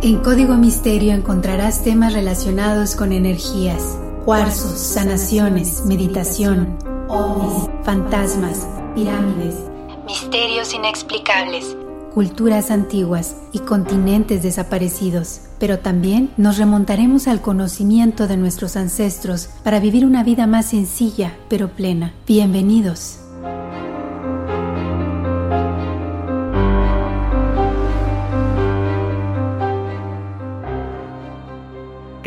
En Código Misterio encontrarás temas relacionados con energías, cuarzos, sanaciones, meditación, ovnis, fantasmas, pirámides, misterios inexplicables, culturas antiguas y continentes desaparecidos. Pero también nos remontaremos al conocimiento de nuestros ancestros para vivir una vida más sencilla pero plena. Bienvenidos.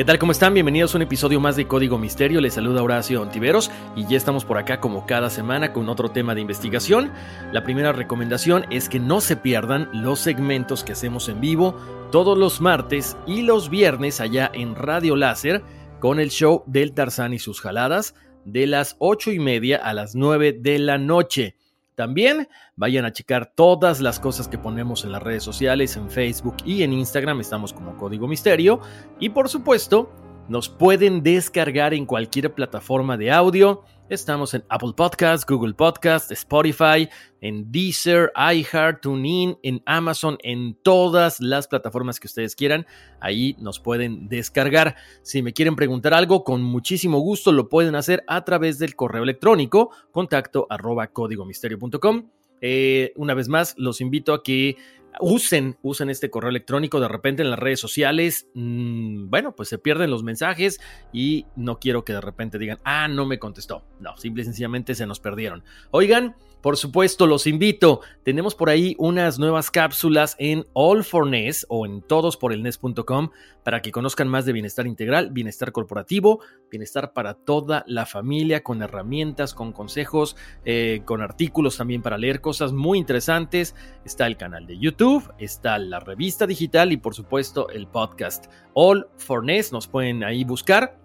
¿Qué tal? ¿Cómo están? Bienvenidos a un episodio más de Código Misterio. Les saluda Horacio Ontiveros y ya estamos por acá como cada semana con otro tema de investigación. La primera recomendación es que no se pierdan los segmentos que hacemos en vivo todos los martes y los viernes allá en Radio Láser con el show del Tarzán y sus jaladas de las 8 y media a las 9 de la noche. También vayan a checar todas las cosas que ponemos en las redes sociales, en Facebook y en Instagram, estamos como Código Misterio. Y por supuesto, nos pueden descargar en cualquier plataforma de audio. Estamos en Apple Podcasts, Google Podcasts, Spotify, en Deezer, iHeart, TuneIn, en Amazon, en todas las plataformas que ustedes quieran. Ahí nos pueden descargar. Si me quieren preguntar algo, con muchísimo gusto lo pueden hacer a través del correo electrónico contacto arroba códigomisterio.com. Eh, una vez más, los invito a que usen, usen este correo electrónico de repente en las redes sociales, mm, bueno, pues se pierden los mensajes y no quiero que de repente digan, ah, no me contestó. No, simple y sencillamente se nos perdieron. Oigan, por supuesto, los invito. Tenemos por ahí unas nuevas cápsulas en All for Ness o en todosporelnes.com para que conozcan más de bienestar integral, bienestar corporativo, bienestar para toda la familia, con herramientas, con consejos, eh, con artículos también para leer cosas muy interesantes. Está el canal de YouTube, está la revista digital y por supuesto el podcast All for Ness. Nos pueden ahí buscar.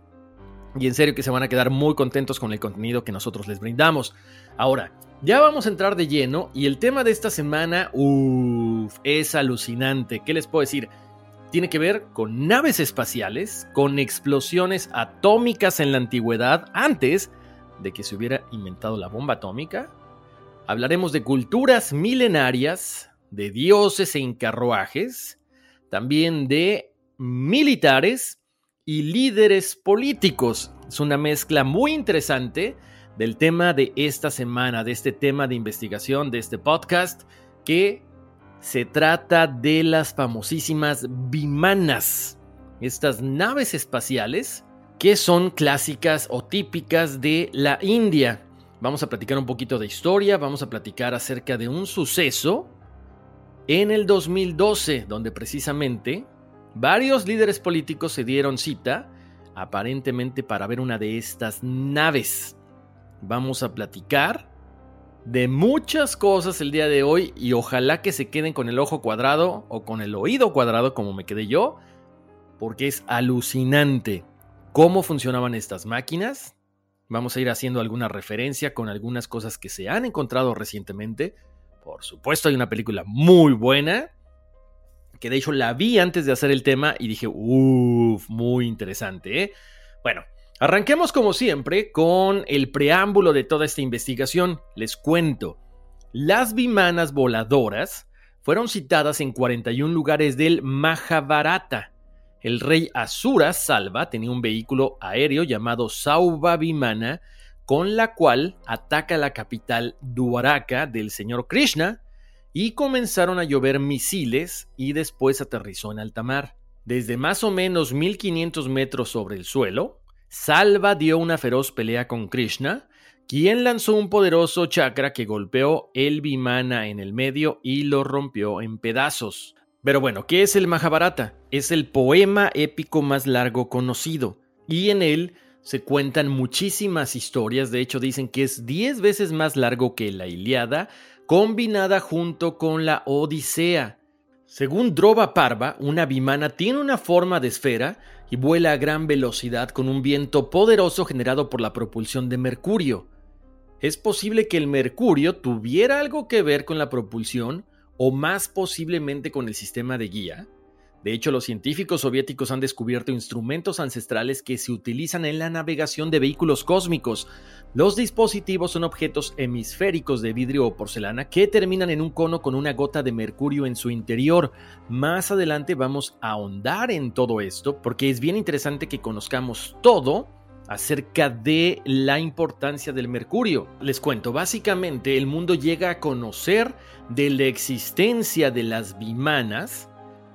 Y en serio que se van a quedar muy contentos con el contenido que nosotros les brindamos. Ahora, ya vamos a entrar de lleno y el tema de esta semana, es alucinante. ¿Qué les puedo decir? Tiene que ver con naves espaciales, con explosiones atómicas en la antigüedad, antes de que se hubiera inventado la bomba atómica. Hablaremos de culturas milenarias, de dioses en carruajes, también de militares y líderes políticos. Es una mezcla muy interesante del tema de esta semana, de este tema de investigación, de este podcast, que se trata de las famosísimas bimanas, estas naves espaciales que son clásicas o típicas de la India. Vamos a platicar un poquito de historia, vamos a platicar acerca de un suceso en el 2012, donde precisamente varios líderes políticos se dieron cita, aparentemente para ver una de estas naves. Vamos a platicar de muchas cosas el día de hoy y ojalá que se queden con el ojo cuadrado o con el oído cuadrado como me quedé yo, porque es alucinante cómo funcionaban estas máquinas. Vamos a ir haciendo alguna referencia con algunas cosas que se han encontrado recientemente. Por supuesto hay una película muy buena, que de hecho la vi antes de hacer el tema y dije, uff, muy interesante. ¿eh? Bueno, Arranquemos como siempre con el preámbulo de toda esta investigación. Les cuento. Las bimanas voladoras fueron citadas en 41 lugares del Mahabharata. El rey Asura Salva tenía un vehículo aéreo llamado Sauva Vimana, con la cual ataca la capital Dwaraka del señor Krishna y comenzaron a llover misiles y después aterrizó en alta mar. Desde más o menos 1500 metros sobre el suelo, Salva dio una feroz pelea con Krishna, quien lanzó un poderoso chakra que golpeó el Vimana en el medio y lo rompió en pedazos. Pero bueno, ¿qué es el Mahabharata? Es el poema épico más largo conocido, y en él se cuentan muchísimas historias, de hecho dicen que es 10 veces más largo que la Iliada, combinada junto con la Odisea. Según Droba Parva, una bimana tiene una forma de esfera y vuela a gran velocidad con un viento poderoso generado por la propulsión de Mercurio. Es posible que el Mercurio tuviera algo que ver con la propulsión o más posiblemente con el sistema de guía, de hecho, los científicos soviéticos han descubierto instrumentos ancestrales que se utilizan en la navegación de vehículos cósmicos. Los dispositivos son objetos hemisféricos de vidrio o porcelana que terminan en un cono con una gota de mercurio en su interior. Más adelante vamos a ahondar en todo esto porque es bien interesante que conozcamos todo acerca de la importancia del mercurio. Les cuento, básicamente el mundo llega a conocer de la existencia de las bimanas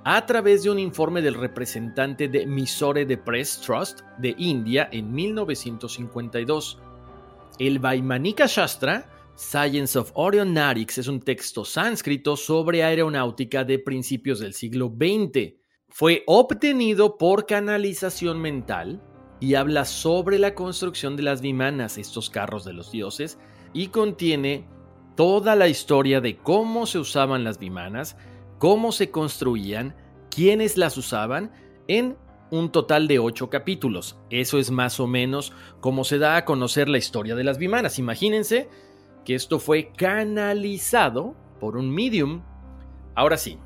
a través de un informe del representante de Mysore de Press Trust de India en 1952. El Vaimanika Shastra, Science of Aeronautics, es un texto sánscrito sobre aeronáutica de principios del siglo XX. Fue obtenido por canalización mental y habla sobre la construcción de las vimanas, estos carros de los dioses, y contiene toda la historia de cómo se usaban las vimanas, cómo se construían, quiénes las usaban, en un total de ocho capítulos. Eso es más o menos como se da a conocer la historia de las bimanas. Imagínense que esto fue canalizado por un medium. Ahora sí,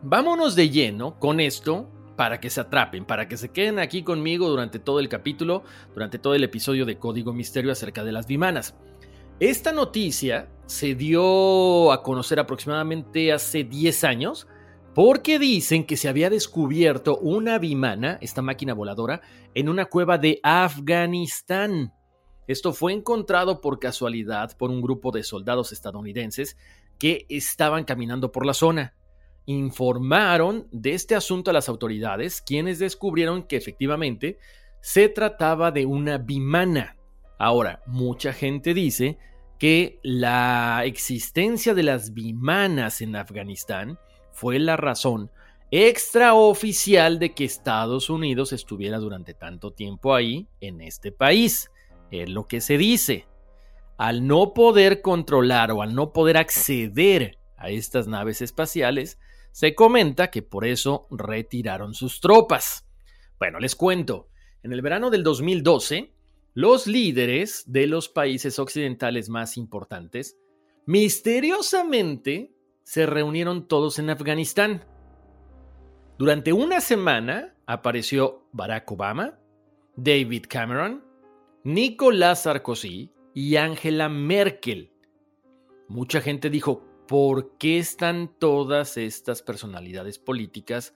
vámonos de lleno con esto para que se atrapen, para que se queden aquí conmigo durante todo el capítulo, durante todo el episodio de Código Misterio acerca de las bimanas. Esta noticia se dio a conocer aproximadamente hace 10 años porque dicen que se había descubierto una bimana, esta máquina voladora, en una cueva de Afganistán. Esto fue encontrado por casualidad por un grupo de soldados estadounidenses que estaban caminando por la zona. Informaron de este asunto a las autoridades, quienes descubrieron que efectivamente se trataba de una bimana. Ahora, mucha gente dice que la existencia de las bimanas en Afganistán fue la razón extraoficial de que Estados Unidos estuviera durante tanto tiempo ahí en este país. Es lo que se dice. Al no poder controlar o al no poder acceder a estas naves espaciales, se comenta que por eso retiraron sus tropas. Bueno, les cuento. En el verano del 2012, los líderes de los países occidentales más importantes misteriosamente se reunieron todos en Afganistán. Durante una semana apareció Barack Obama, David Cameron, Nicolás Sarkozy y Angela Merkel. Mucha gente dijo, ¿por qué están todas estas personalidades políticas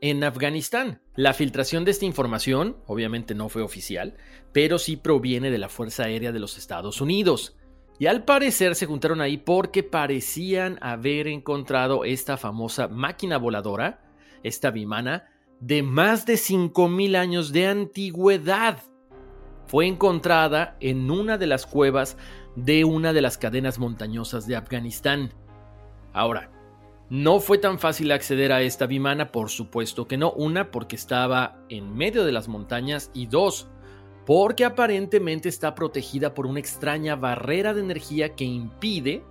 en Afganistán? La filtración de esta información obviamente no fue oficial, pero sí proviene de la Fuerza Aérea de los Estados Unidos. Y al parecer se juntaron ahí porque parecían haber encontrado esta famosa máquina voladora, esta bimana, de más de 5.000 años de antigüedad. Fue encontrada en una de las cuevas de una de las cadenas montañosas de Afganistán. Ahora, no fue tan fácil acceder a esta bimana, por supuesto que no. Una, porque estaba en medio de las montañas y dos, porque aparentemente está protegida por una extraña barrera de energía que impide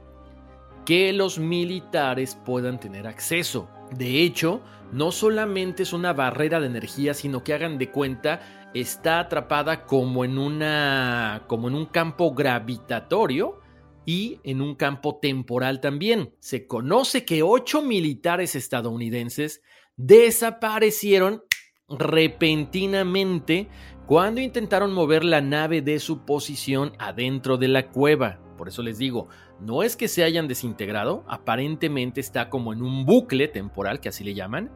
que los militares puedan tener acceso. De hecho, no solamente es una barrera de energía, sino que hagan de cuenta está atrapada como en una como en un campo gravitatorio y en un campo temporal también. Se conoce que ocho militares estadounidenses desaparecieron repentinamente cuando intentaron mover la nave de su posición adentro de la cueva. Por eso les digo, no es que se hayan desintegrado, aparentemente está como en un bucle temporal, que así le llaman,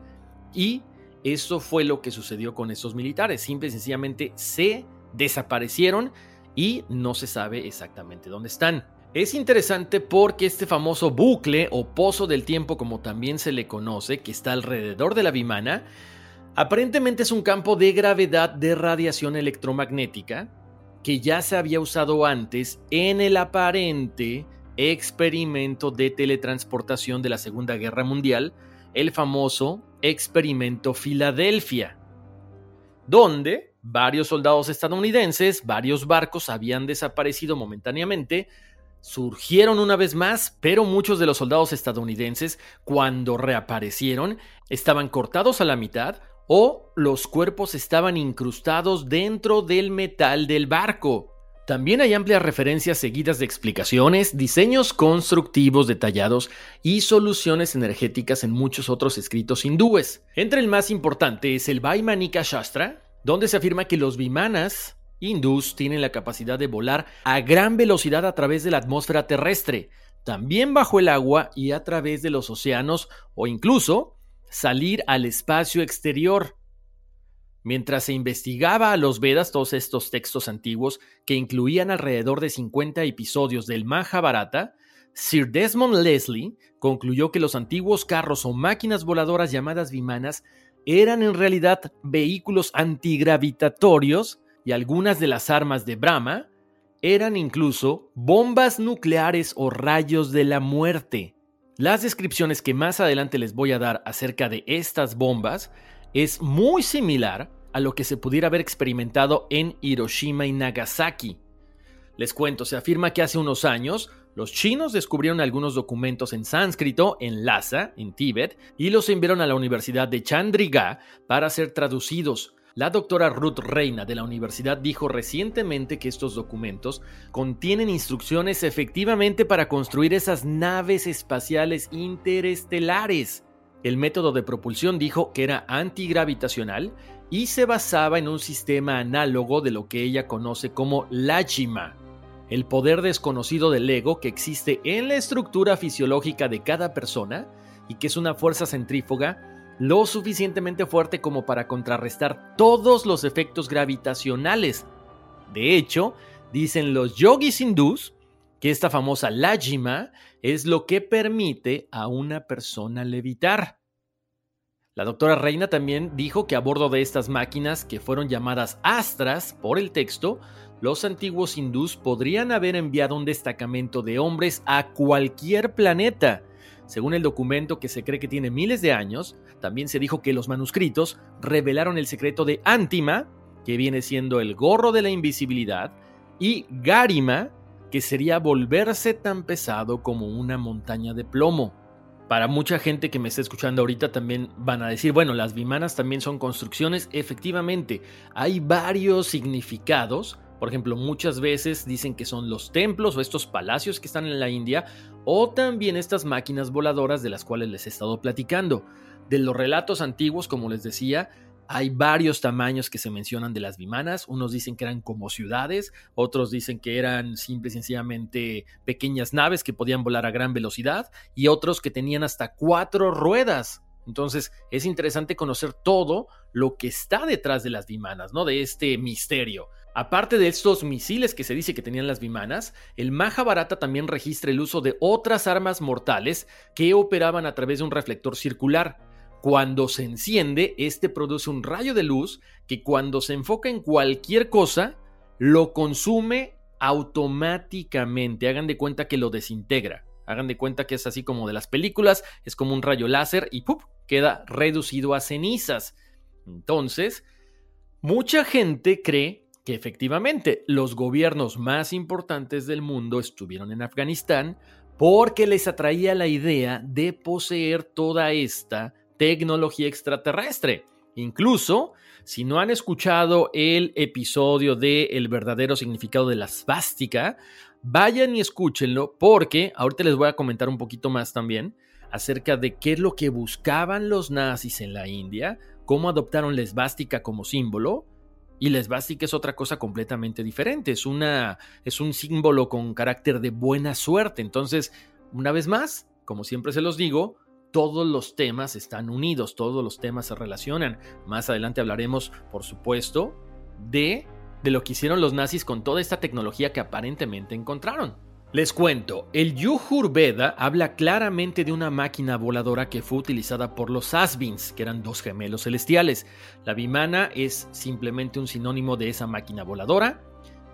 y eso fue lo que sucedió con esos militares. Simple y sencillamente se desaparecieron y no se sabe exactamente dónde están. Es interesante porque este famoso bucle o pozo del tiempo como también se le conoce, que está alrededor de la bimana, aparentemente es un campo de gravedad de radiación electromagnética que ya se había usado antes en el aparente experimento de teletransportación de la Segunda Guerra Mundial, el famoso experimento Filadelfia, donde varios soldados estadounidenses, varios barcos habían desaparecido momentáneamente, surgieron una vez más, pero muchos de los soldados estadounidenses, cuando reaparecieron, estaban cortados a la mitad o los cuerpos estaban incrustados dentro del metal del barco. También hay amplias referencias seguidas de explicaciones, diseños constructivos detallados y soluciones energéticas en muchos otros escritos hindúes. Entre el más importante es el Vaimanika Shastra, donde se afirma que los vimanas hindús tienen la capacidad de volar a gran velocidad a través de la atmósfera terrestre, también bajo el agua y a través de los océanos o incluso salir al espacio exterior. Mientras se investigaba a los Vedas, todos estos textos antiguos, que incluían alrededor de 50 episodios del Mahabharata, Sir Desmond Leslie concluyó que los antiguos carros o máquinas voladoras llamadas vimanas eran en realidad vehículos antigravitatorios y algunas de las armas de Brahma eran incluso bombas nucleares o rayos de la muerte. Las descripciones que más adelante les voy a dar acerca de estas bombas es muy similar a lo que se pudiera haber experimentado en Hiroshima y Nagasaki. Les cuento, se afirma que hace unos años los chinos descubrieron algunos documentos en sánscrito en Lhasa, en Tíbet, y los enviaron a la Universidad de Chandriga para ser traducidos. La doctora Ruth Reina de la universidad dijo recientemente que estos documentos contienen instrucciones efectivamente para construir esas naves espaciales interestelares. El método de propulsión dijo que era antigravitacional y se basaba en un sistema análogo de lo que ella conoce como Lachima, el poder desconocido del ego que existe en la estructura fisiológica de cada persona y que es una fuerza centrífuga lo suficientemente fuerte como para contrarrestar todos los efectos gravitacionales. De hecho, dicen los yogis hindús que esta famosa Lajima es lo que permite a una persona levitar. La doctora Reina también dijo que a bordo de estas máquinas, que fueron llamadas astras por el texto, los antiguos hindús podrían haber enviado un destacamento de hombres a cualquier planeta. Según el documento que se cree que tiene miles de años, también se dijo que los manuscritos revelaron el secreto de Antima, que viene siendo el gorro de la invisibilidad, y Garima, que sería volverse tan pesado como una montaña de plomo. Para mucha gente que me está escuchando ahorita también van a decir, bueno, las vimanas también son construcciones. Efectivamente, hay varios significados. Por ejemplo, muchas veces dicen que son los templos o estos palacios que están en la India, o también estas máquinas voladoras de las cuales les he estado platicando. De los relatos antiguos, como les decía, hay varios tamaños que se mencionan de las vimanas. Unos dicen que eran como ciudades, otros dicen que eran simple y sencillamente pequeñas naves que podían volar a gran velocidad y otros que tenían hasta cuatro ruedas. Entonces es interesante conocer todo lo que está detrás de las vimanas, ¿no? De este misterio. Aparte de estos misiles que se dice que tenían las vimanas, el Mahabharata también registra el uso de otras armas mortales que operaban a través de un reflector circular. Cuando se enciende, este produce un rayo de luz que cuando se enfoca en cualquier cosa, lo consume automáticamente. Hagan de cuenta que lo desintegra. Hagan de cuenta que es así como de las películas, es como un rayo láser y queda reducido a cenizas. Entonces, mucha gente cree que efectivamente los gobiernos más importantes del mundo estuvieron en Afganistán porque les atraía la idea de poseer toda esta tecnología extraterrestre. Incluso, si no han escuchado el episodio de El verdadero significado de la svástica, vayan y escúchenlo porque ahorita les voy a comentar un poquito más también acerca de qué es lo que buscaban los nazis en la India, cómo adoptaron la esvástica como símbolo. Y la esvástica es otra cosa completamente diferente, es, una, es un símbolo con carácter de buena suerte. Entonces, una vez más, como siempre se los digo, todos los temas están unidos, todos los temas se relacionan. Más adelante hablaremos, por supuesto, de, de lo que hicieron los nazis con toda esta tecnología que aparentemente encontraron. Les cuento, el Yuhur Veda habla claramente de una máquina voladora que fue utilizada por los Asvins, que eran dos gemelos celestiales. La Vimana es simplemente un sinónimo de esa máquina voladora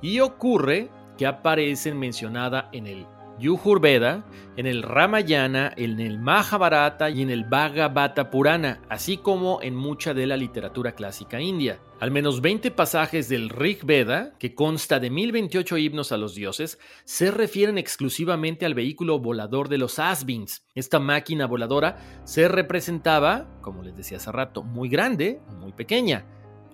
y ocurre que aparece mencionada en el Veda, en el Ramayana, en el Mahabharata y en el Bhagavata Purana, así como en mucha de la literatura clásica india. Al menos 20 pasajes del Rig Veda, que consta de 1028 himnos a los dioses, se refieren exclusivamente al vehículo volador de los Asvins. Esta máquina voladora se representaba, como les decía hace rato, muy grande muy pequeña.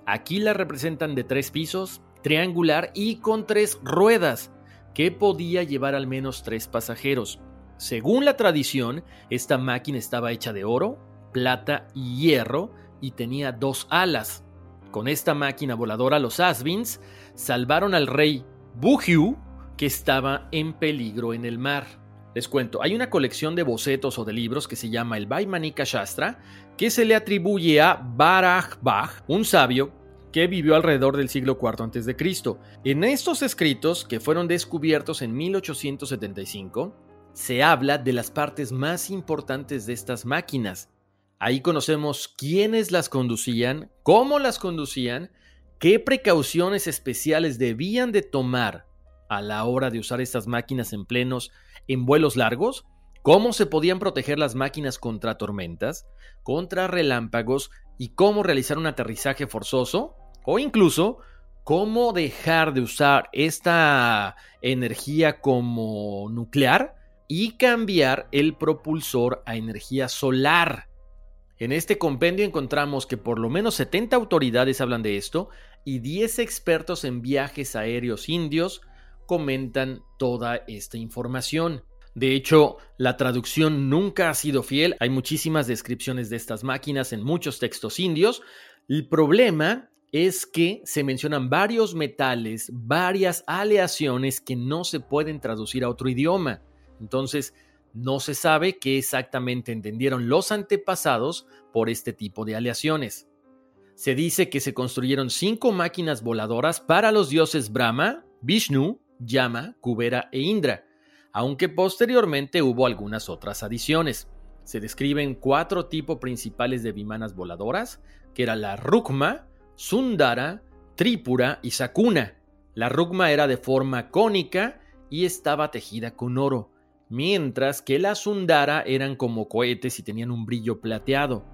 Aquí la representan de tres pisos, triangular y con tres ruedas que podía llevar al menos tres pasajeros. Según la tradición, esta máquina estaba hecha de oro, plata y hierro y tenía dos alas. Con esta máquina voladora los Asvins salvaron al rey Bugyu, que estaba en peligro en el mar. Les cuento, hay una colección de bocetos o de libros que se llama el Vaimanika Shastra, que se le atribuye a Baraj un sabio que vivió alrededor del siglo IV a.C. En estos escritos, que fueron descubiertos en 1875, se habla de las partes más importantes de estas máquinas. Ahí conocemos quiénes las conducían, cómo las conducían, qué precauciones especiales debían de tomar a la hora de usar estas máquinas en plenos en vuelos largos, cómo se podían proteger las máquinas contra tormentas, contra relámpagos y cómo realizar un aterrizaje forzoso o incluso cómo dejar de usar esta energía como nuclear y cambiar el propulsor a energía solar. En este compendio encontramos que por lo menos 70 autoridades hablan de esto y 10 expertos en viajes aéreos indios comentan toda esta información. De hecho, la traducción nunca ha sido fiel, hay muchísimas descripciones de estas máquinas en muchos textos indios. El problema es que se mencionan varios metales, varias aleaciones que no se pueden traducir a otro idioma. Entonces, no se sabe qué exactamente entendieron los antepasados por este tipo de aleaciones. Se dice que se construyeron cinco máquinas voladoras para los dioses Brahma, Vishnu, Yama, Kubera e Indra, aunque posteriormente hubo algunas otras adiciones. Se describen cuatro tipos principales de vimanas voladoras, que era la Rukma, Sundara, Tripura y Sakuna. La rugma era de forma cónica y estaba tejida con oro, mientras que la Sundara eran como cohetes y tenían un brillo plateado.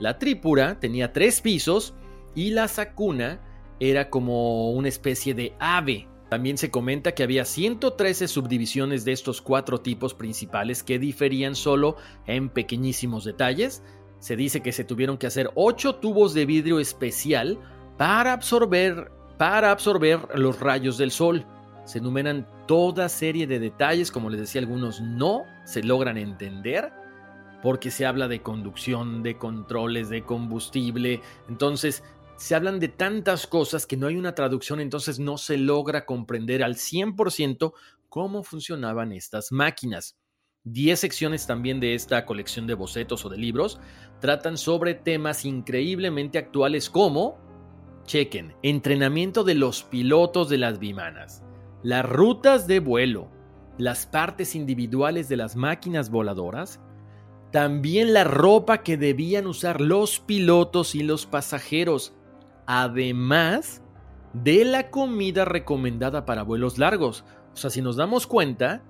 La Tripura tenía tres pisos y la Sakuna era como una especie de ave. También se comenta que había 113 subdivisiones de estos cuatro tipos principales que diferían solo en pequeñísimos detalles, se dice que se tuvieron que hacer ocho tubos de vidrio especial para absorber, para absorber los rayos del sol. Se enumeran toda serie de detalles, como les decía, algunos no se logran entender porque se habla de conducción, de controles, de combustible. Entonces, se hablan de tantas cosas que no hay una traducción, entonces no se logra comprender al 100% cómo funcionaban estas máquinas. Diez secciones también de esta colección de bocetos o de libros tratan sobre temas increíblemente actuales como, chequen, entrenamiento de los pilotos de las bimanas, las rutas de vuelo, las partes individuales de las máquinas voladoras, también la ropa que debían usar los pilotos y los pasajeros, además de la comida recomendada para vuelos largos. O sea, si nos damos cuenta,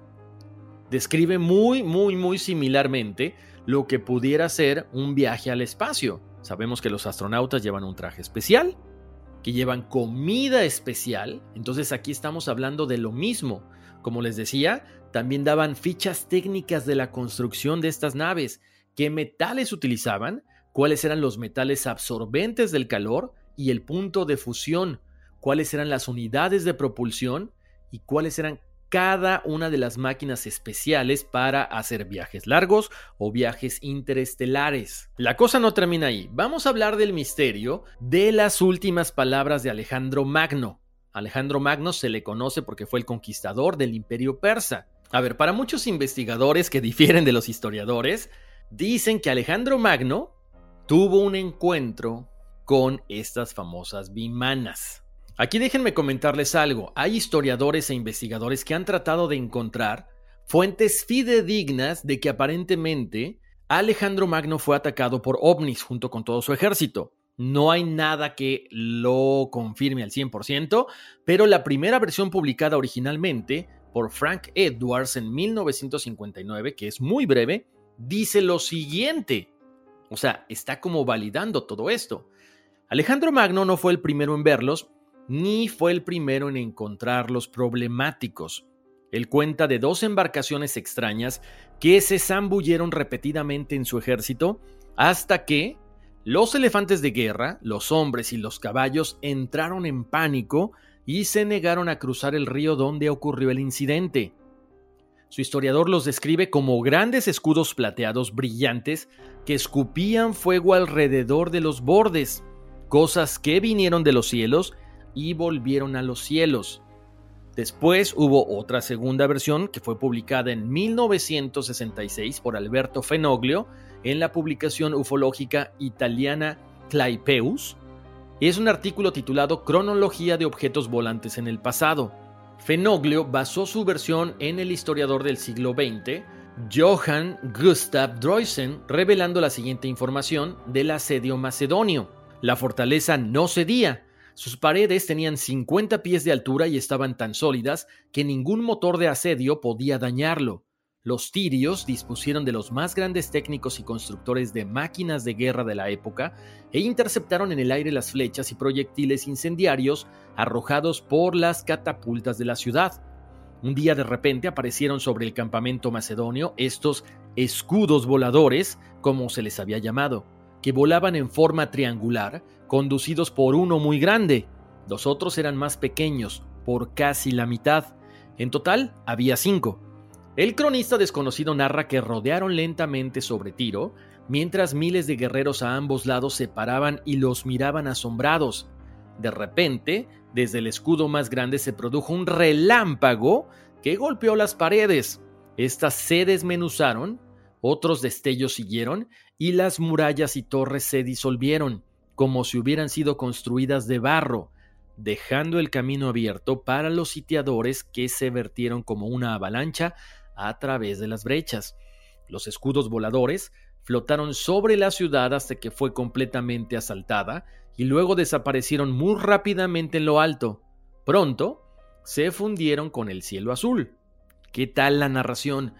describe muy, muy, muy similarmente lo que pudiera ser un viaje al espacio. Sabemos que los astronautas llevan un traje especial, que llevan comida especial, entonces aquí estamos hablando de lo mismo. Como les decía, también daban fichas técnicas de la construcción de estas naves, qué metales utilizaban, cuáles eran los metales absorbentes del calor y el punto de fusión, cuáles eran las unidades de propulsión y cuáles eran cada una de las máquinas especiales para hacer viajes largos o viajes interestelares. La cosa no termina ahí, vamos a hablar del misterio de las últimas palabras de Alejandro Magno. Alejandro Magno se le conoce porque fue el conquistador del imperio persa. A ver, para muchos investigadores que difieren de los historiadores, dicen que Alejandro Magno tuvo un encuentro con estas famosas bimanas. Aquí déjenme comentarles algo. Hay historiadores e investigadores que han tratado de encontrar fuentes fidedignas de que aparentemente Alejandro Magno fue atacado por ovnis junto con todo su ejército. No hay nada que lo confirme al 100%, pero la primera versión publicada originalmente por Frank Edwards en 1959, que es muy breve, dice lo siguiente. O sea, está como validando todo esto. Alejandro Magno no fue el primero en verlos, ni fue el primero en encontrarlos problemáticos. Él cuenta de dos embarcaciones extrañas que se zambulleron repetidamente en su ejército hasta que los elefantes de guerra, los hombres y los caballos entraron en pánico y se negaron a cruzar el río donde ocurrió el incidente. Su historiador los describe como grandes escudos plateados brillantes que escupían fuego alrededor de los bordes, cosas que vinieron de los cielos y volvieron a los cielos. Después hubo otra segunda versión que fue publicada en 1966 por Alberto Fenoglio en la publicación ufológica italiana Claipeus. Es un artículo titulado Cronología de objetos volantes en el pasado. Fenoglio basó su versión en el historiador del siglo XX, Johann Gustav Droysen, revelando la siguiente información del asedio macedonio. La fortaleza no cedía, sus paredes tenían 50 pies de altura y estaban tan sólidas que ningún motor de asedio podía dañarlo. Los tirios dispusieron de los más grandes técnicos y constructores de máquinas de guerra de la época e interceptaron en el aire las flechas y proyectiles incendiarios arrojados por las catapultas de la ciudad. Un día de repente aparecieron sobre el campamento macedonio estos escudos voladores, como se les había llamado que volaban en forma triangular, conducidos por uno muy grande. Los otros eran más pequeños, por casi la mitad. En total, había cinco. El cronista desconocido narra que rodearon lentamente sobre Tiro, mientras miles de guerreros a ambos lados se paraban y los miraban asombrados. De repente, desde el escudo más grande se produjo un relámpago que golpeó las paredes. Estas se desmenuzaron, otros destellos siguieron y las murallas y torres se disolvieron, como si hubieran sido construidas de barro, dejando el camino abierto para los sitiadores que se vertieron como una avalancha a través de las brechas. Los escudos voladores flotaron sobre la ciudad hasta que fue completamente asaltada y luego desaparecieron muy rápidamente en lo alto. Pronto se fundieron con el cielo azul. ¿Qué tal la narración?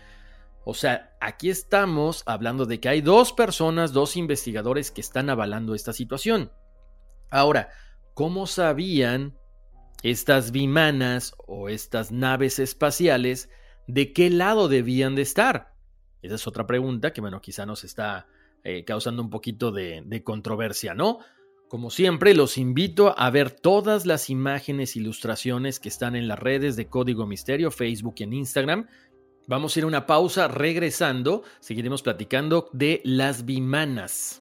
O sea, aquí estamos hablando de que hay dos personas, dos investigadores que están avalando esta situación. Ahora, ¿cómo sabían estas bimanas o estas naves espaciales de qué lado debían de estar? Esa es otra pregunta que, bueno, quizá nos está eh, causando un poquito de, de controversia, ¿no? Como siempre, los invito a ver todas las imágenes, ilustraciones que están en las redes de Código Misterio, Facebook y en Instagram. Vamos a ir a una pausa, regresando, seguiremos platicando de las bimanas.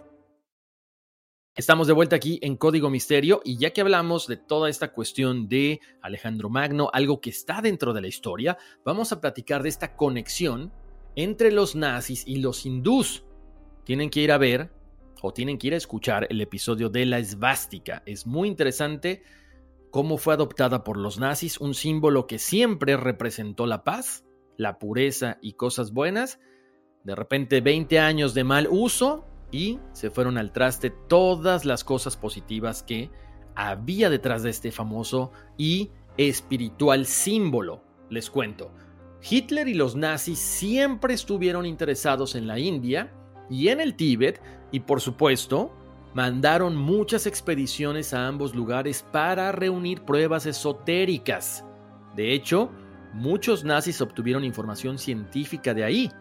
Estamos de vuelta aquí en Código Misterio y ya que hablamos de toda esta cuestión de Alejandro Magno, algo que está dentro de la historia, vamos a platicar de esta conexión entre los nazis y los hindús. Tienen que ir a ver o tienen que ir a escuchar el episodio de la esvástica. Es muy interesante cómo fue adoptada por los nazis, un símbolo que siempre representó la paz, la pureza y cosas buenas. De repente 20 años de mal uso y se fueron al traste todas las cosas positivas que había detrás de este famoso y espiritual símbolo. Les cuento, Hitler y los nazis siempre estuvieron interesados en la India y en el Tíbet y por supuesto mandaron muchas expediciones a ambos lugares para reunir pruebas esotéricas. De hecho, muchos nazis obtuvieron información científica de ahí,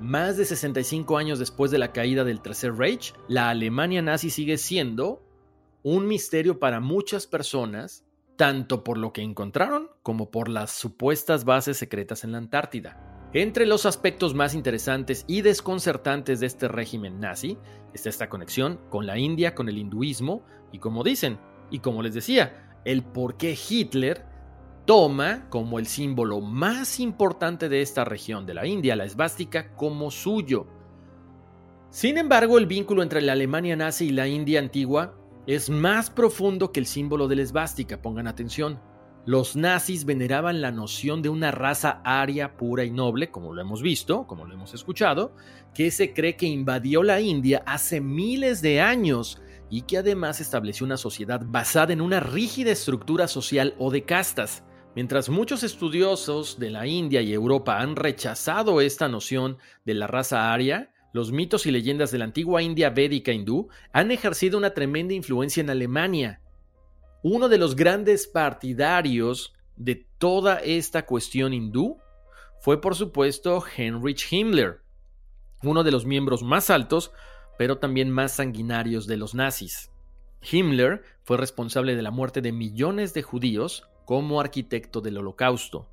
más de 65 años después de la caída del Tercer Reich, la Alemania nazi sigue siendo un misterio para muchas personas, tanto por lo que encontraron como por las supuestas bases secretas en la Antártida. Entre los aspectos más interesantes y desconcertantes de este régimen nazi está esta conexión con la India, con el hinduismo y como dicen, y como les decía, el por qué Hitler toma como el símbolo más importante de esta región de la India, la esvástica, como suyo. Sin embargo, el vínculo entre la Alemania nazi y la India antigua es más profundo que el símbolo de la esvástica, pongan atención. Los nazis veneraban la noción de una raza aria pura y noble, como lo hemos visto, como lo hemos escuchado, que se cree que invadió la India hace miles de años y que además estableció una sociedad basada en una rígida estructura social o de castas. Mientras muchos estudiosos de la India y Europa han rechazado esta noción de la raza aria, los mitos y leyendas de la antigua India védica hindú han ejercido una tremenda influencia en Alemania. Uno de los grandes partidarios de toda esta cuestión hindú fue por supuesto Heinrich Himmler, uno de los miembros más altos, pero también más sanguinarios de los nazis. Himmler fue responsable de la muerte de millones de judíos como arquitecto del holocausto.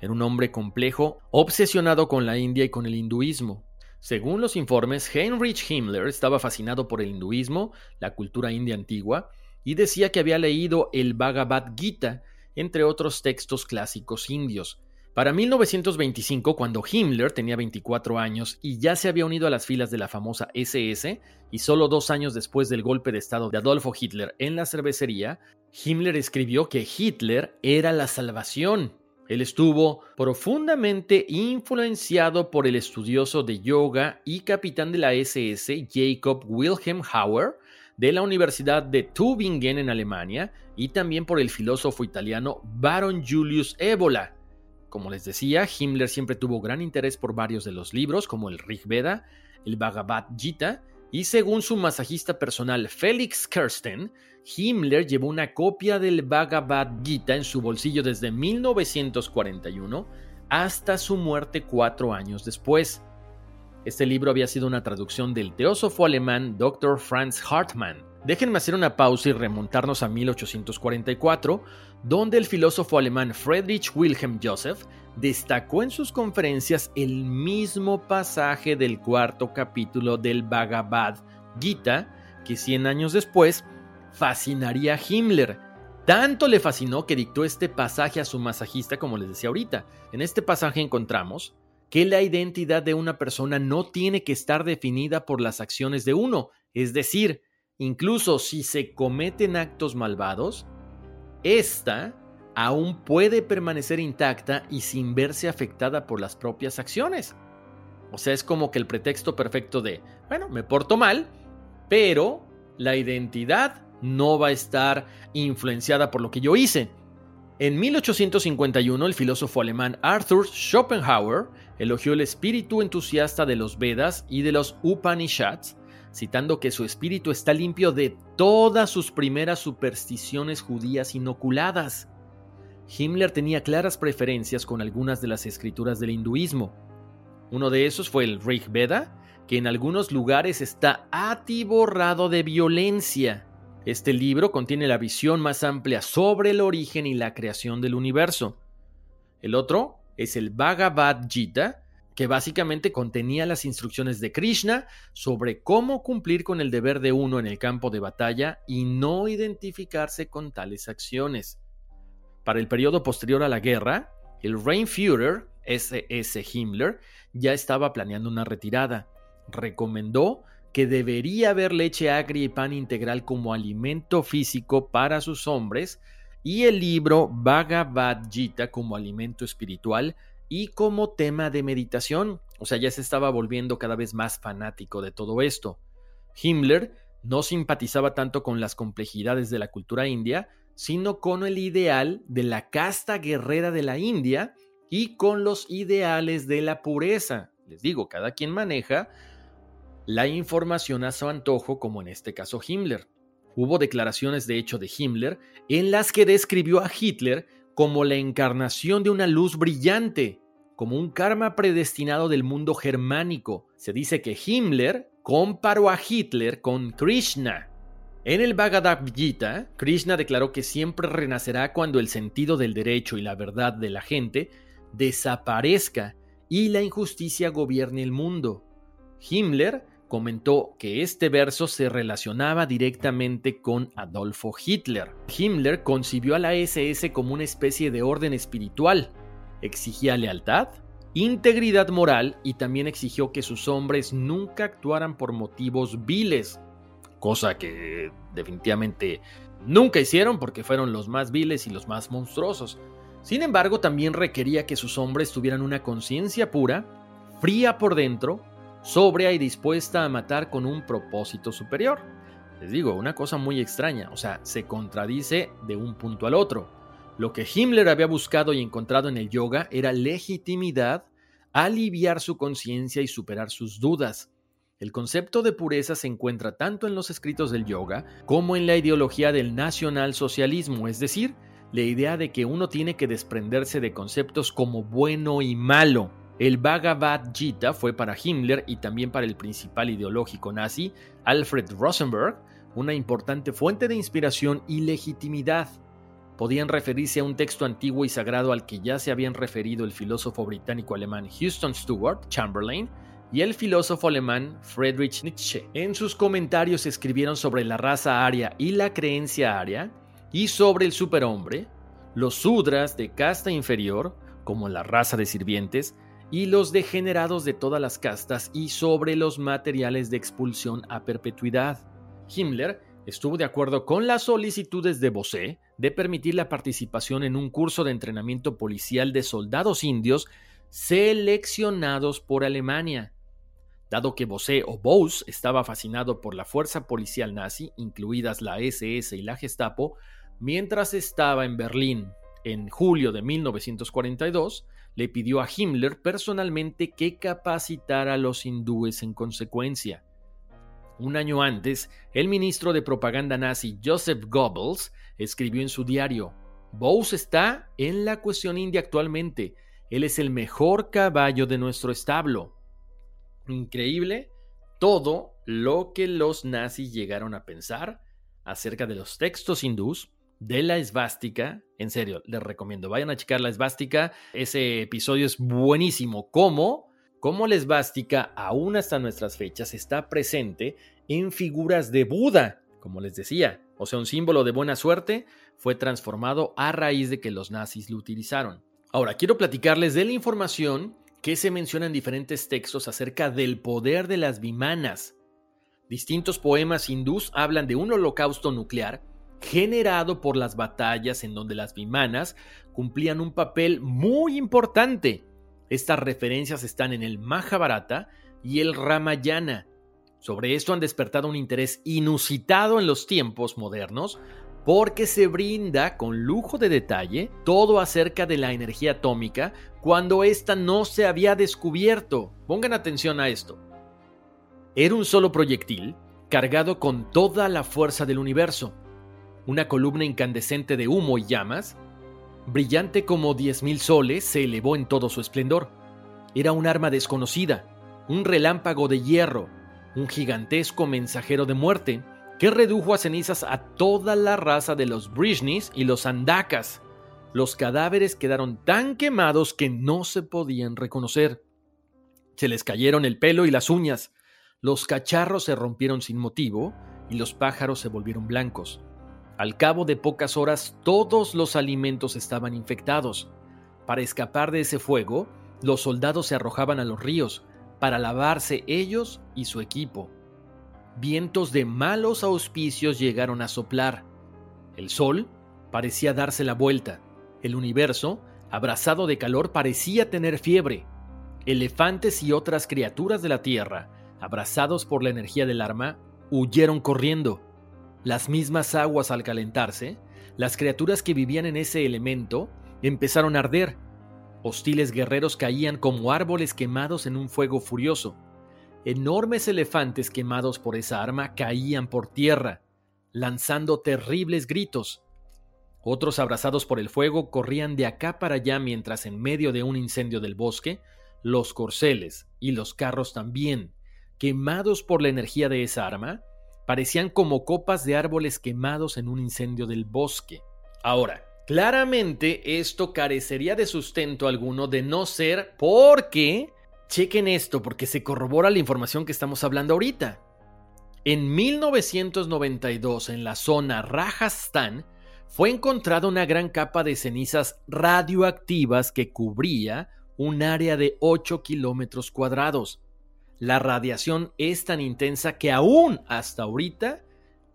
Era un hombre complejo, obsesionado con la India y con el hinduismo. Según los informes, Heinrich Himmler estaba fascinado por el hinduismo, la cultura india antigua, y decía que había leído el Bhagavad Gita, entre otros textos clásicos indios. Para 1925, cuando Himmler tenía 24 años y ya se había unido a las filas de la famosa SS, y solo dos años después del golpe de Estado de Adolfo Hitler en la cervecería, Himmler escribió que Hitler era la salvación. Él estuvo profundamente influenciado por el estudioso de yoga y capitán de la SS Jacob Wilhelm Hauer de la Universidad de Tübingen en Alemania y también por el filósofo italiano Baron Julius Evola. Como les decía, Himmler siempre tuvo gran interés por varios de los libros como el Rig Veda, el Bhagavad Gita y según su masajista personal Felix Kirsten, Himmler llevó una copia del Bhagavad Gita en su bolsillo desde 1941 hasta su muerte cuatro años después. Este libro había sido una traducción del teósofo alemán Dr. Franz Hartmann. Déjenme hacer una pausa y remontarnos a 1844, donde el filósofo alemán Friedrich Wilhelm Joseph destacó en sus conferencias el mismo pasaje del cuarto capítulo del Bhagavad Gita que 100 años después fascinaría a Himmler. Tanto le fascinó que dictó este pasaje a su masajista como les decía ahorita. En este pasaje encontramos que la identidad de una persona no tiene que estar definida por las acciones de uno, es decir, incluso si se cometen actos malvados, esta aún puede permanecer intacta y sin verse afectada por las propias acciones. O sea, es como que el pretexto perfecto de, bueno, me porto mal, pero la identidad no va a estar influenciada por lo que yo hice. En 1851, el filósofo alemán Arthur Schopenhauer elogió el espíritu entusiasta de los Vedas y de los Upanishads citando que su espíritu está limpio de todas sus primeras supersticiones judías inoculadas. Himmler tenía claras preferencias con algunas de las escrituras del hinduismo. Uno de esos fue el Rig Veda, que en algunos lugares está atiborrado de violencia. Este libro contiene la visión más amplia sobre el origen y la creación del universo. El otro es el Bhagavad Gita, que básicamente contenía las instrucciones de Krishna sobre cómo cumplir con el deber de uno en el campo de batalla y no identificarse con tales acciones. Para el periodo posterior a la guerra, el Reinführer, SS Himmler, ya estaba planeando una retirada. Recomendó que debería haber leche agria y pan integral como alimento físico para sus hombres y el libro Bhagavad Gita como alimento espiritual y como tema de meditación. O sea, ya se estaba volviendo cada vez más fanático de todo esto. Himmler no simpatizaba tanto con las complejidades de la cultura india, sino con el ideal de la casta guerrera de la India y con los ideales de la pureza. Les digo, cada quien maneja la información a su antojo, como en este caso Himmler. Hubo declaraciones de hecho de Himmler en las que describió a Hitler como la encarnación de una luz brillante, como un karma predestinado del mundo germánico. Se dice que Himmler comparó a Hitler con Krishna. En el Bhagavad Gita, Krishna declaró que siempre renacerá cuando el sentido del derecho y la verdad de la gente desaparezca y la injusticia gobierne el mundo. Himmler comentó que este verso se relacionaba directamente con Adolfo Hitler. Himmler concibió a la SS como una especie de orden espiritual. Exigía lealtad, integridad moral y también exigió que sus hombres nunca actuaran por motivos viles, cosa que definitivamente nunca hicieron porque fueron los más viles y los más monstruosos. Sin embargo, también requería que sus hombres tuvieran una conciencia pura, fría por dentro, sobria y dispuesta a matar con un propósito superior. Les digo, una cosa muy extraña, o sea, se contradice de un punto al otro. Lo que Himmler había buscado y encontrado en el yoga era legitimidad, aliviar su conciencia y superar sus dudas. El concepto de pureza se encuentra tanto en los escritos del yoga como en la ideología del nacionalsocialismo, es decir, la idea de que uno tiene que desprenderse de conceptos como bueno y malo, el Bhagavad Gita fue para Himmler y también para el principal ideológico nazi, Alfred Rosenberg, una importante fuente de inspiración y legitimidad. Podían referirse a un texto antiguo y sagrado al que ya se habían referido el filósofo británico-alemán Houston Stewart Chamberlain y el filósofo alemán Friedrich Nietzsche. En sus comentarios escribieron sobre la raza aria y la creencia aria, y sobre el superhombre, los sudras de casta inferior, como la raza de sirvientes, y los degenerados de todas las castas y sobre los materiales de expulsión a perpetuidad. Himmler estuvo de acuerdo con las solicitudes de Bosé de permitir la participación en un curso de entrenamiento policial de soldados indios seleccionados por Alemania. Dado que Bosé o Bose estaba fascinado por la fuerza policial nazi, incluidas la SS y la Gestapo, mientras estaba en Berlín en julio de 1942, le pidió a Himmler personalmente que capacitara a los hindúes en consecuencia. Un año antes, el ministro de propaganda nazi Joseph Goebbels escribió en su diario, Bose está en la cuestión india actualmente, él es el mejor caballo de nuestro establo. Increíble todo lo que los nazis llegaron a pensar acerca de los textos hindús de la esvástica. En serio, les recomiendo, vayan a checar la esvástica. Ese episodio es buenísimo. ¿Cómo? Cómo la esvástica, aún hasta nuestras fechas, está presente en figuras de Buda, como les decía. O sea, un símbolo de buena suerte fue transformado a raíz de que los nazis lo utilizaron. Ahora, quiero platicarles de la información que se menciona en diferentes textos acerca del poder de las vimanas. Distintos poemas hindús hablan de un holocausto nuclear generado por las batallas en donde las vimanas cumplían un papel muy importante. Estas referencias están en el Mahabharata y el Ramayana. Sobre esto han despertado un interés inusitado en los tiempos modernos porque se brinda con lujo de detalle todo acerca de la energía atómica cuando ésta no se había descubierto. Pongan atención a esto. Era un solo proyectil cargado con toda la fuerza del universo, una columna incandescente de humo y llamas, brillante como diez mil soles, se elevó en todo su esplendor. Era un arma desconocida, un relámpago de hierro, un gigantesco mensajero de muerte que redujo a cenizas a toda la raza de los Brishnis y los Andakas. Los cadáveres quedaron tan quemados que no se podían reconocer. Se les cayeron el pelo y las uñas, los cacharros se rompieron sin motivo y los pájaros se volvieron blancos. Al cabo de pocas horas todos los alimentos estaban infectados. Para escapar de ese fuego, los soldados se arrojaban a los ríos para lavarse ellos y su equipo. Vientos de malos auspicios llegaron a soplar. El sol parecía darse la vuelta. El universo, abrazado de calor, parecía tener fiebre. Elefantes y otras criaturas de la tierra abrazados por la energía del arma, huyeron corriendo. Las mismas aguas al calentarse, las criaturas que vivían en ese elemento empezaron a arder. Hostiles guerreros caían como árboles quemados en un fuego furioso. Enormes elefantes quemados por esa arma caían por tierra, lanzando terribles gritos. Otros abrazados por el fuego corrían de acá para allá mientras en medio de un incendio del bosque, los corceles y los carros también quemados por la energía de esa arma, parecían como copas de árboles quemados en un incendio del bosque. Ahora, claramente esto carecería de sustento alguno de no ser porque... Chequen esto porque se corrobora la información que estamos hablando ahorita. En 1992, en la zona Rajasthan, fue encontrada una gran capa de cenizas radioactivas que cubría un área de 8 kilómetros cuadrados la radiación es tan intensa que aún hasta ahorita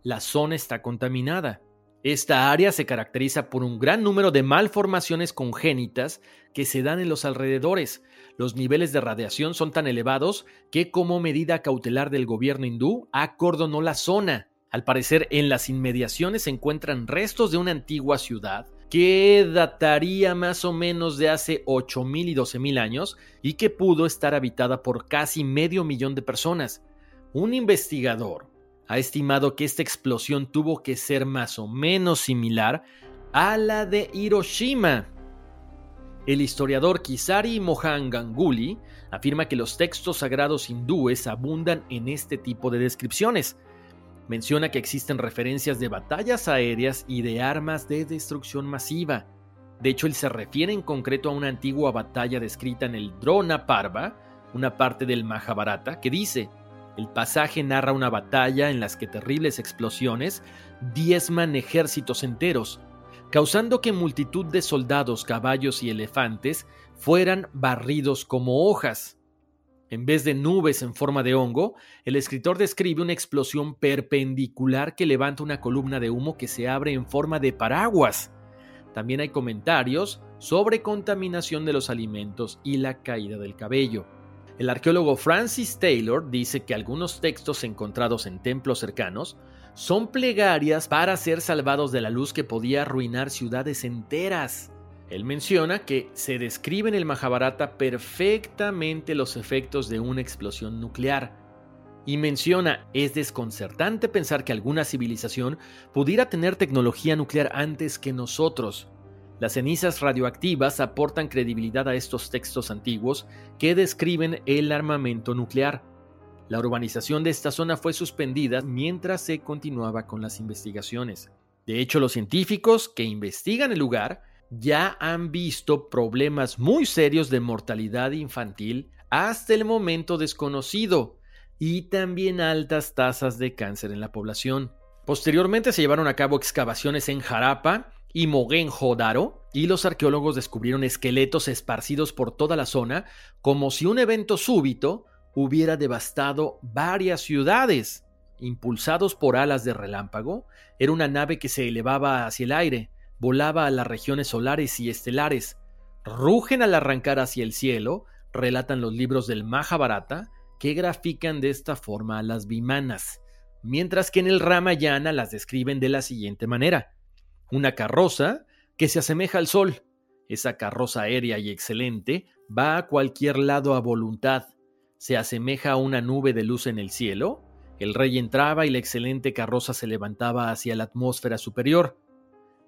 la zona está contaminada. Esta área se caracteriza por un gran número de malformaciones congénitas que se dan en los alrededores. Los niveles de radiación son tan elevados que como medida cautelar del gobierno hindú acordonó la zona. Al parecer en las inmediaciones se encuentran restos de una antigua ciudad que dataría más o menos de hace 8.000 y 12.000 años y que pudo estar habitada por casi medio millón de personas. Un investigador ha estimado que esta explosión tuvo que ser más o menos similar a la de Hiroshima. El historiador Kisari Mohan Ganguly afirma que los textos sagrados hindúes abundan en este tipo de descripciones, Menciona que existen referencias de batallas aéreas y de armas de destrucción masiva. De hecho, él se refiere en concreto a una antigua batalla descrita en el Drona Parva, una parte del Mahabharata, que dice, el pasaje narra una batalla en las que terribles explosiones diezman ejércitos enteros, causando que multitud de soldados, caballos y elefantes fueran barridos como hojas. En vez de nubes en forma de hongo, el escritor describe una explosión perpendicular que levanta una columna de humo que se abre en forma de paraguas. También hay comentarios sobre contaminación de los alimentos y la caída del cabello. El arqueólogo Francis Taylor dice que algunos textos encontrados en templos cercanos son plegarias para ser salvados de la luz que podía arruinar ciudades enteras. Él menciona que se describe en el Mahabharata perfectamente los efectos de una explosión nuclear. Y menciona, es desconcertante pensar que alguna civilización pudiera tener tecnología nuclear antes que nosotros. Las cenizas radioactivas aportan credibilidad a estos textos antiguos que describen el armamento nuclear. La urbanización de esta zona fue suspendida mientras se continuaba con las investigaciones. De hecho, los científicos que investigan el lugar ya han visto problemas muy serios de mortalidad infantil hasta el momento desconocido y también altas tasas de cáncer en la población. Posteriormente se llevaron a cabo excavaciones en Jarapa y Mohenjo-Daro y los arqueólogos descubrieron esqueletos esparcidos por toda la zona como si un evento súbito hubiera devastado varias ciudades. Impulsados por alas de relámpago, era una nave que se elevaba hacia el aire, volaba a las regiones solares y estelares, rugen al arrancar hacia el cielo, relatan los libros del Mahabharata, que grafican de esta forma a las vimanas, mientras que en el Ramayana las describen de la siguiente manera. Una carroza que se asemeja al sol. Esa carroza aérea y excelente va a cualquier lado a voluntad. se asemeja a una nube de luz en el cielo, el rey entraba y la excelente carroza se levantaba hacia la atmósfera superior.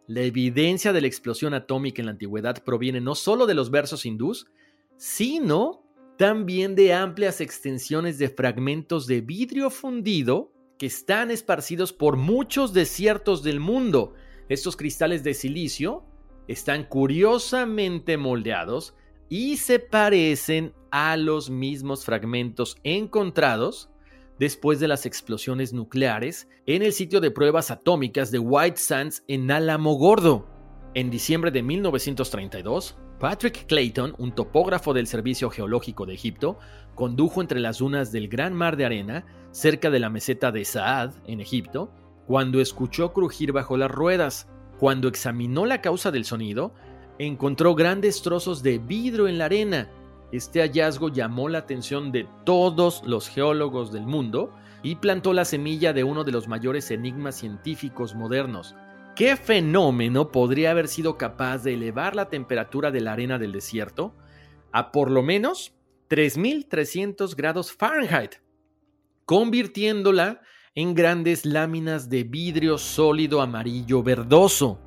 La evidencia de la explosión atómica en la antigüedad proviene no solo de los versos hindús, sino también de amplias extensiones de fragmentos de vidrio fundido que están esparcidos por muchos desiertos del mundo. Estos cristales de silicio están curiosamente moldeados y se parecen a los mismos fragmentos encontrados después de las explosiones nucleares en el sitio de pruebas atómicas de White Sands en Álamo Gordo. En diciembre de 1932, Patrick Clayton, un topógrafo del Servicio Geológico de Egipto, condujo entre las dunas del Gran Mar de Arena, cerca de la meseta de Saad, en Egipto, cuando escuchó crujir bajo las ruedas. Cuando examinó la causa del sonido, encontró grandes trozos de vidrio en la arena. Este hallazgo llamó la atención de todos los geólogos del mundo y plantó la semilla de uno de los mayores enigmas científicos modernos. ¿Qué fenómeno podría haber sido capaz de elevar la temperatura de la arena del desierto a por lo menos 3.300 grados Fahrenheit, convirtiéndola en grandes láminas de vidrio sólido amarillo verdoso?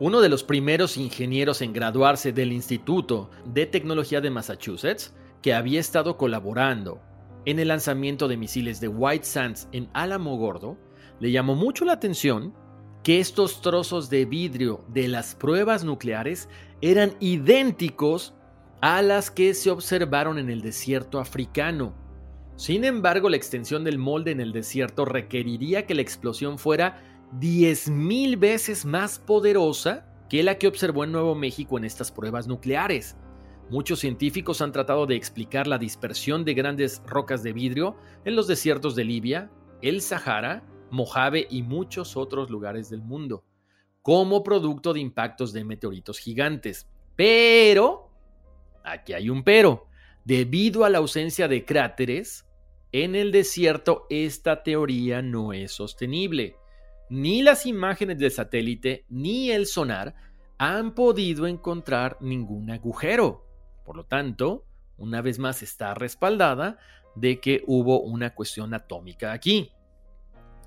Uno de los primeros ingenieros en graduarse del Instituto de Tecnología de Massachusetts, que había estado colaborando en el lanzamiento de misiles de White Sands en Álamo Gordo, le llamó mucho la atención que estos trozos de vidrio de las pruebas nucleares eran idénticos a las que se observaron en el desierto africano. Sin embargo, la extensión del molde en el desierto requeriría que la explosión fuera 10.000 veces más poderosa que la que observó en Nuevo México en estas pruebas nucleares. Muchos científicos han tratado de explicar la dispersión de grandes rocas de vidrio en los desiertos de Libia, el Sahara, Mojave y muchos otros lugares del mundo, como producto de impactos de meteoritos gigantes. Pero, aquí hay un pero, debido a la ausencia de cráteres, en el desierto esta teoría no es sostenible ni las imágenes del satélite ni el sonar han podido encontrar ningún agujero. Por lo tanto, una vez más está respaldada de que hubo una cuestión atómica aquí.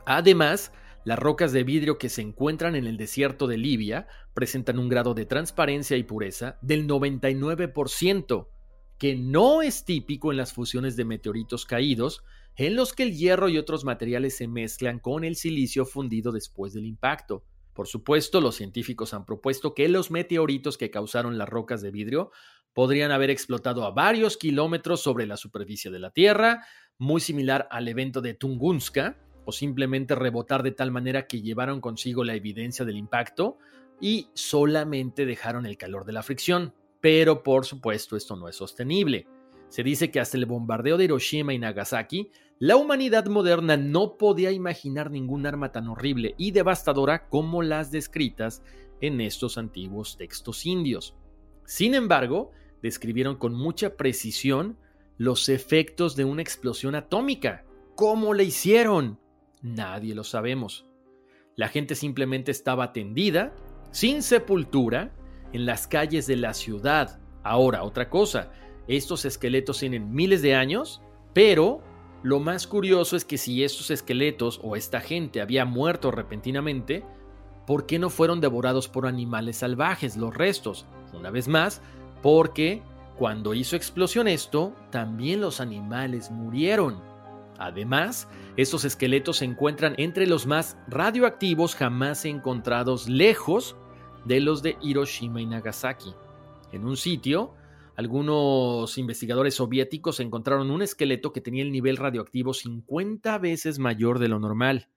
Además, las rocas de vidrio que se encuentran en el desierto de Libia presentan un grado de transparencia y pureza del 99%, que no es típico en las fusiones de meteoritos caídos, en los que el hierro y otros materiales se mezclan con el silicio fundido después del impacto. Por supuesto, los científicos han propuesto que los meteoritos que causaron las rocas de vidrio podrían haber explotado a varios kilómetros sobre la superficie de la Tierra, muy similar al evento de Tunguska, o simplemente rebotar de tal manera que llevaron consigo la evidencia del impacto y solamente dejaron el calor de la fricción. Pero por supuesto esto no es sostenible. Se dice que hasta el bombardeo de Hiroshima y Nagasaki, la humanidad moderna no podía imaginar ningún arma tan horrible y devastadora como las descritas en estos antiguos textos indios. Sin embargo, describieron con mucha precisión los efectos de una explosión atómica. ¿Cómo la hicieron? Nadie lo sabemos. La gente simplemente estaba tendida, sin sepultura, en las calles de la ciudad. Ahora, otra cosa, estos esqueletos tienen miles de años, pero lo más curioso es que si estos esqueletos o esta gente había muerto repentinamente, ¿por qué no fueron devorados por animales salvajes los restos? Una vez más, porque cuando hizo explosión esto, también los animales murieron. Además, estos esqueletos se encuentran entre los más radioactivos jamás encontrados lejos de los de Hiroshima y Nagasaki. En un sitio algunos investigadores soviéticos encontraron un esqueleto que tenía el nivel radioactivo 50 veces mayor de lo normal.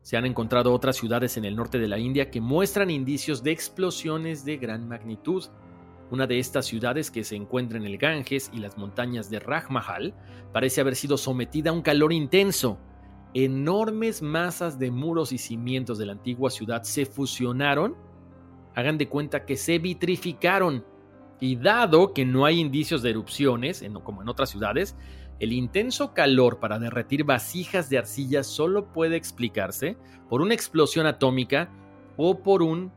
Se han encontrado otras ciudades en el norte de la India que muestran indicios de explosiones de gran magnitud. Una de estas ciudades que se encuentra en el Ganges y las montañas de Rajmahal parece haber sido sometida a un calor intenso. Enormes masas de muros y cimientos de la antigua ciudad se fusionaron. Hagan de cuenta que se vitrificaron y dado que no hay indicios de erupciones, como en otras ciudades, el intenso calor para derretir vasijas de arcilla solo puede explicarse por una explosión atómica o por un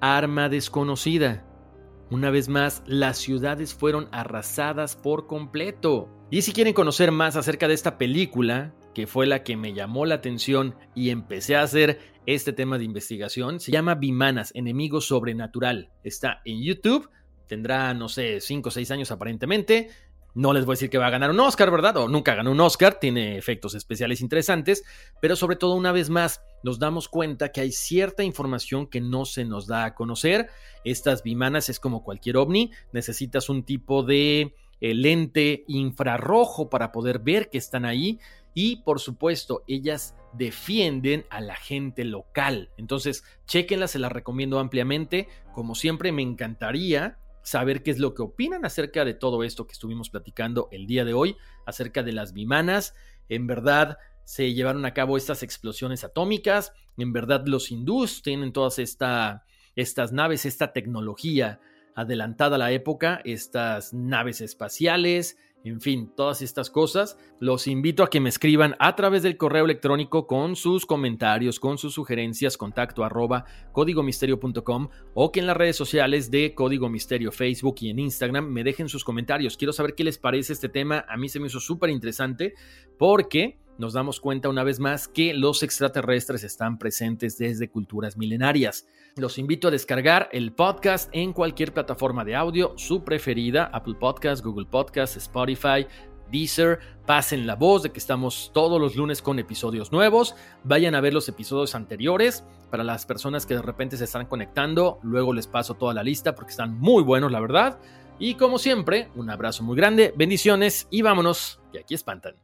arma desconocida. Una vez más, las ciudades fueron arrasadas por completo. Y si quieren conocer más acerca de esta película, que fue la que me llamó la atención y empecé a hacer este tema de investigación, se llama Bimanas, Enemigo Sobrenatural. Está en YouTube, tendrá, no sé, 5 o 6 años aparentemente. No les voy a decir que va a ganar un Oscar, ¿verdad? O nunca ganó un Oscar, tiene efectos especiales interesantes, pero sobre todo una vez más nos damos cuenta que hay cierta información que no se nos da a conocer. Estas bimanas es como cualquier ovni, necesitas un tipo de eh, lente infrarrojo para poder ver que están ahí y por supuesto ellas defienden a la gente local. Entonces, chequenlas, se las recomiendo ampliamente. Como siempre, me encantaría saber qué es lo que opinan acerca de todo esto que estuvimos platicando el día de hoy, acerca de las bimanas. En verdad, se llevaron a cabo estas explosiones atómicas. En verdad, los hindús tienen todas esta, estas naves, esta tecnología adelantada a la época, estas naves espaciales, en fin, todas estas cosas. Los invito a que me escriban a través del correo electrónico con sus comentarios, con sus sugerencias, contacto arroba códigomisterio.com o que en las redes sociales de Código Misterio, Facebook y en Instagram me dejen sus comentarios. Quiero saber qué les parece este tema. A mí se me hizo súper interesante porque nos damos cuenta una vez más que los extraterrestres están presentes desde culturas milenarias. Los invito a descargar el podcast en cualquier plataforma de audio, su preferida, Apple Podcast, Google Podcast, Spotify, Deezer, pasen la voz de que estamos todos los lunes con episodios nuevos, vayan a ver los episodios anteriores, para las personas que de repente se están conectando, luego les paso toda la lista porque están muy buenos, la verdad. Y como siempre, un abrazo muy grande, bendiciones y vámonos, que aquí espantan.